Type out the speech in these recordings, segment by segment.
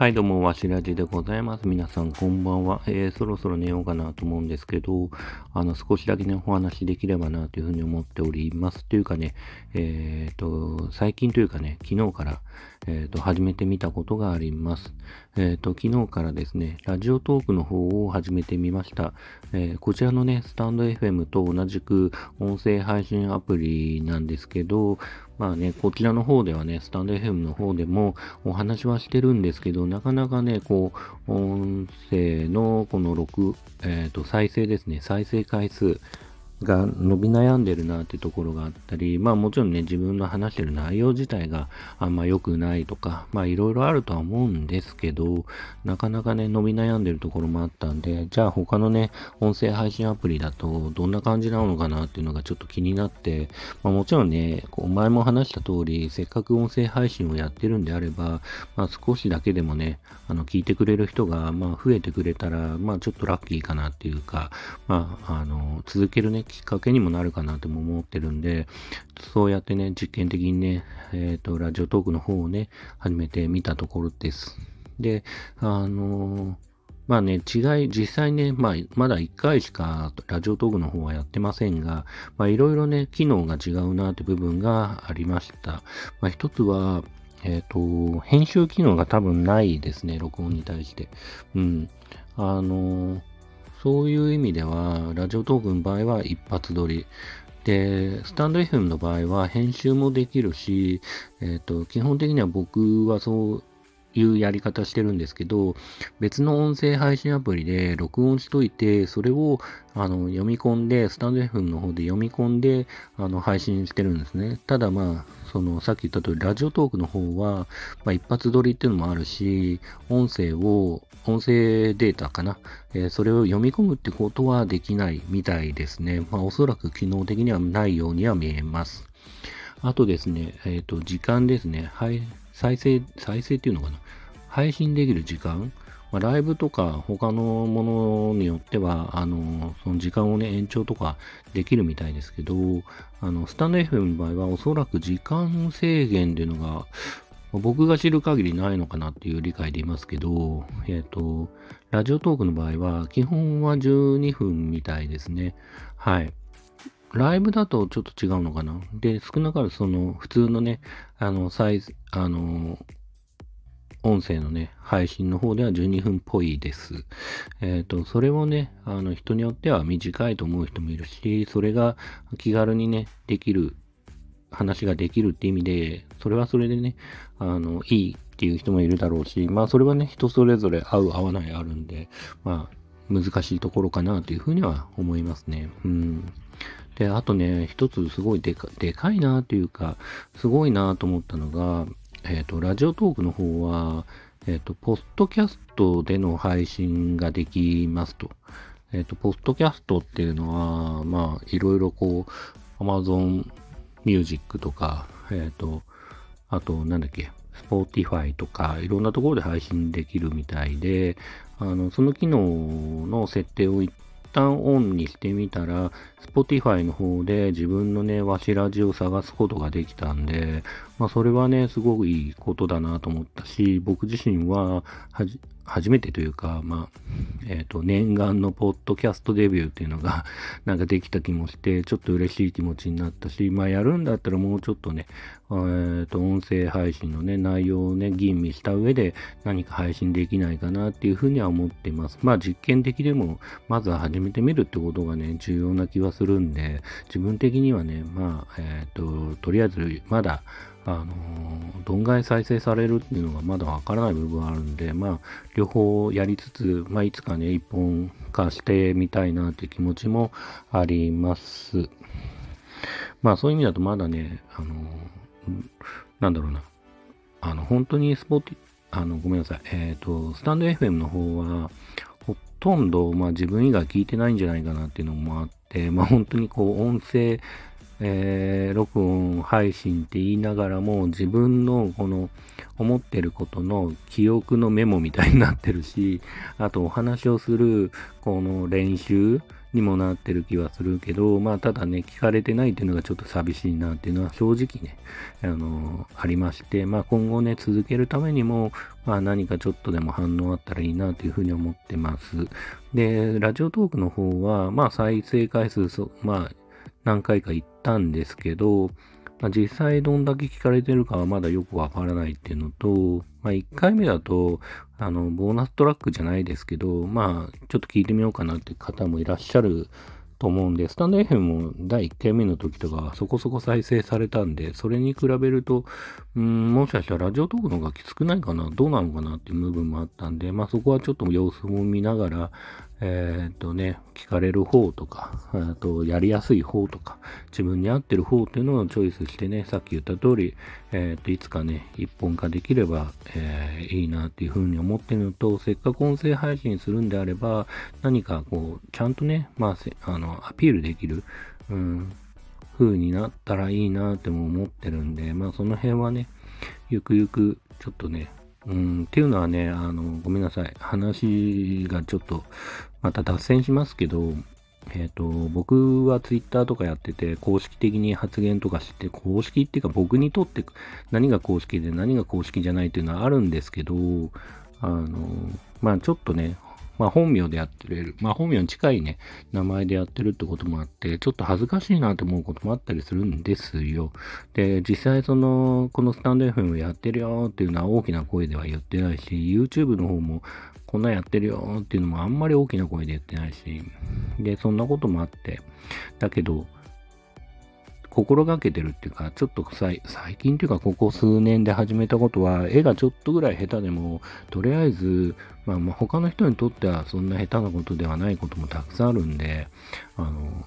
はい、どうも、わしらじでございます。皆さん、こんばんは。えー、そろそろ寝ようかなと思うんですけど、あの、少しだけね、お話できればなというふうに思っております。というかね、えっ、と、最近というかね、昨日から、えっ、ー、と、始めてみたことがあります。えっ、と、昨日からですね、ラジオトークの方を始めてみました。えこちらのね、スタンド FM と同じく音声配信アプリなんですけど、まあね、こちらの方ではね、スタンド FM の方でもお話はしてるんですけど、なかなかね、こう、音声のこの6、えっ、ー、と、再生ですね、再生回数、が伸び悩んでるなってところがあったり、まあもちろんね、自分の話してる内容自体があんま良くないとか、まあいろいろあるとは思うんですけど、なかなかね、伸び悩んでるところもあったんで、じゃあ他のね、音声配信アプリだとどんな感じなのかなっていうのがちょっと気になって、まあもちろんね、こう前も話した通り、せっかく音声配信をやってるんであれば、まあ少しだけでもね、あの、聞いてくれる人が、まあ増えてくれたら、まあちょっとラッキーかなっていうか、まあ、あの、続けるね、きっかけにもなるかなとも思ってるんで、そうやってね、実験的にね、えっ、ー、と、ラジオトークの方をね、始めてみたところです。で、あのー、まあね、違い、実際ね、まあ、まだ1回しかラジオトークの方はやってませんが、まあ、いろいろね、機能が違うなって部分がありました。まあ、一つは、えっ、ー、と、編集機能が多分ないですね、録音に対して。うん。あのーそういう意味では、ラジオトークの場合は一発撮り。で、スタンド FM の場合は編集もできるし、えっ、ー、と、基本的には僕はそういうやり方してるんですけど、別の音声配信アプリで録音しといて、それをあの読み込んで、スタンド F の方で読み込んであの配信してるんですね。ただまあ、そのさっき言った通り、ラジオトークの方は、まあ、一発撮りっていうのもあるし、音声を、音声データかな、えー、それを読み込むってことはできないみたいですね。まあ、おそらく機能的にはないようには見えます。あとですね、えっ、ー、と、時間ですね。はい、再生、再生っていうのかな？配信できる時間？まあ、ライブとか他のものによっては、あの、その時間をね、延長とかできるみたいですけど、あの、スタンド FM の場合はおそらく時間制限っていうのが、僕が知る限りないのかなっていう理解でいますけど、えっ、ー、と、ラジオトークの場合は、基本は12分みたいですね。はい。ライブだとちょっと違うのかな？で、少なからずその普通のね、あの、サイズ、あの、音声のね、配信の方では12分っぽいです。えっ、ー、と、それをね、あの人によっては短いと思う人もいるし、それが気軽にね、できる、話ができるって意味で、それはそれでね、あの、いいっていう人もいるだろうし、まあそれはね、人それぞれ合う合わないあるんで、まあ難しいところかなというふうには思いますね。うん。で、あとね、一つすごいでかでかいなというか、すごいなと思ったのが、えっ、ー、と、ラジオトークの方は、えっ、ー、と、ポストキャストでの配信ができますと。えっ、ー、と、ポストキャストっていうのは、まあ、いろいろこう、Amazon Music とか、えっ、と、あと、なんだっけ、Spotify とか、いろんなところで配信できるみたいで、あの、その機能の設定を一旦オンにしてみたら、Spotify の方で自分のね、わしラジを探すことができたんで、まあそれはね、すごくいいことだなと思ったし、僕自身は、はじ、初めてというか、まあ、えっ、ー、と、念願のポッドキャストデビューっていうのが、なんかできた気もして、ちょっと嬉しい気持ちになったし、まあやるんだったらもうちょっとね、えっ、ー、と、音声配信のね、内容をね、吟味した上で何か配信できないかなっていうふうには思っています。まあ実験的でも、まずは始めてみるってことがね、重要な気はするんで、自分的にはね、まあ、えっ、ー、と、とりあえず、まだ、あの、どんぐらい再生されるっていうのがまだわからない部分あるんで、まあ、両方やりつつ、まあ、いつかね、一本化してみたいなっていう気持ちもあります。まあ、そういう意味だとまだね、あのー、なんだろうな、あの、本当にスポーティ、あの、ごめんなさい、えっ、ー、と、スタンド FM の方は、ほとんど、まあ、自分以外聞いてないんじゃないかなっていうのもあって、まあ、本当にこう、音声、えー、録音配信って言いながらも自分のこの思ってることの記憶のメモみたいになってるし、あとお話をするこの練習にもなってる気はするけど、まあ、ただね、聞かれてないっていうのがちょっと寂しいなっていうのは正直ね、あのありまして、まあ、今後ね、続けるためにも、まあ、何かちょっとでも反応あったらいいなというふうに思ってます。で、ラジオトークの方は、まあ、再生回数、まあ、何回か行ったんですけど、まあ、実際どんだけ聞かれてるかはまだよくわからないっていうのと、まあ、1回目だと、あの、ボーナストラックじゃないですけど、まあ、ちょっと聞いてみようかなって方もいらっしゃると思うんで、スタンド FM も第1回目の時とかそこそこ再生されたんで、それに比べると、うん、もしかしたらラジオトークの方がきつくないかな、どうなのかなっていう部分もあったんで、まあそこはちょっと様子も見ながら、えー、っとね、聞かれる方とか、あとやりやすい方とか、自分に合ってる方っていうのをチョイスしてね、さっき言った通り、えー、っと、いつかね、一本化できれば、えー、いいなっていうふうに思ってるのと、せっかく音声配信するんであれば、何かこう、ちゃんとね、まあ、あの、アピールできる、うん、風になったらいいなっても思ってるんで、まあその辺はね、ゆくゆくちょっとね、うん、っていうのはね、あの、ごめんなさい。話がちょっと、また脱線しますけど、えっ、ー、と、僕はツイッターとかやってて、公式的に発言とかして、公式っていうか僕にとって何が公式で何が公式じゃないっていうのはあるんですけど、あの、まあちょっとね、まあ本名でやってる、まあ本名に近いね、名前でやってるってこともあって、ちょっと恥ずかしいなと思うこともあったりするんですよ。で、実際その、このスタンド FM やってるよっていうのは大きな声では言ってないし、YouTube の方もこんなやってるよっていうのもあんまり大きな声で言ってないし、で、そんなこともあって、だけど、心がけてるっていうか、ちょっと最近っていうか、ここ数年で始めたことは、絵がちょっとぐらい下手でも、とりあえず、まあ、まあ他の人にとってはそんな下手なことではないこともたくさんあるんで、あの、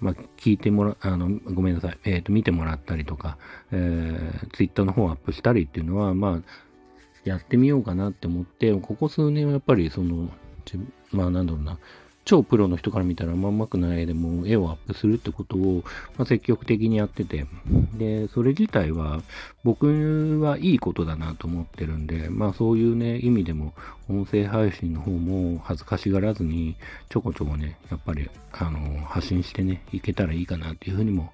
まあ、聞いてもら、あの、ごめんなさい、えっ、ー、と、見てもらったりとか、えー、ツイッターの方をアップしたりっていうのは、まあ、やってみようかなって思って、ここ数年はやっぱりその、まあなんだろうな、超プロの人から見たらあんまくない絵でも絵をアップするってことを、まあ、積極的にやってて、で、それ自体は僕はいいことだなと思ってるんで、まあそういうね、意味でも音声配信の方も恥ずかしがらずにちょこちょこね、やっぱりあの発信してね、いけたらいいかなっていうふうにも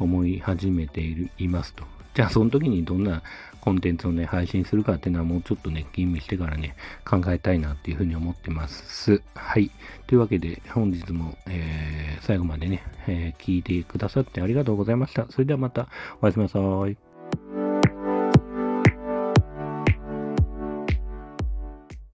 思い始めているいますと。じゃあ その時にどんなコンテンツをね、配信するかっていうのはもうちょっとね、吟味してからね、考えたいなっていうふうに思ってます。はい。というわけで、本日も、えー、最後までね、えー、聞いてくださってありがとうございました。それではまたおやすみなさい。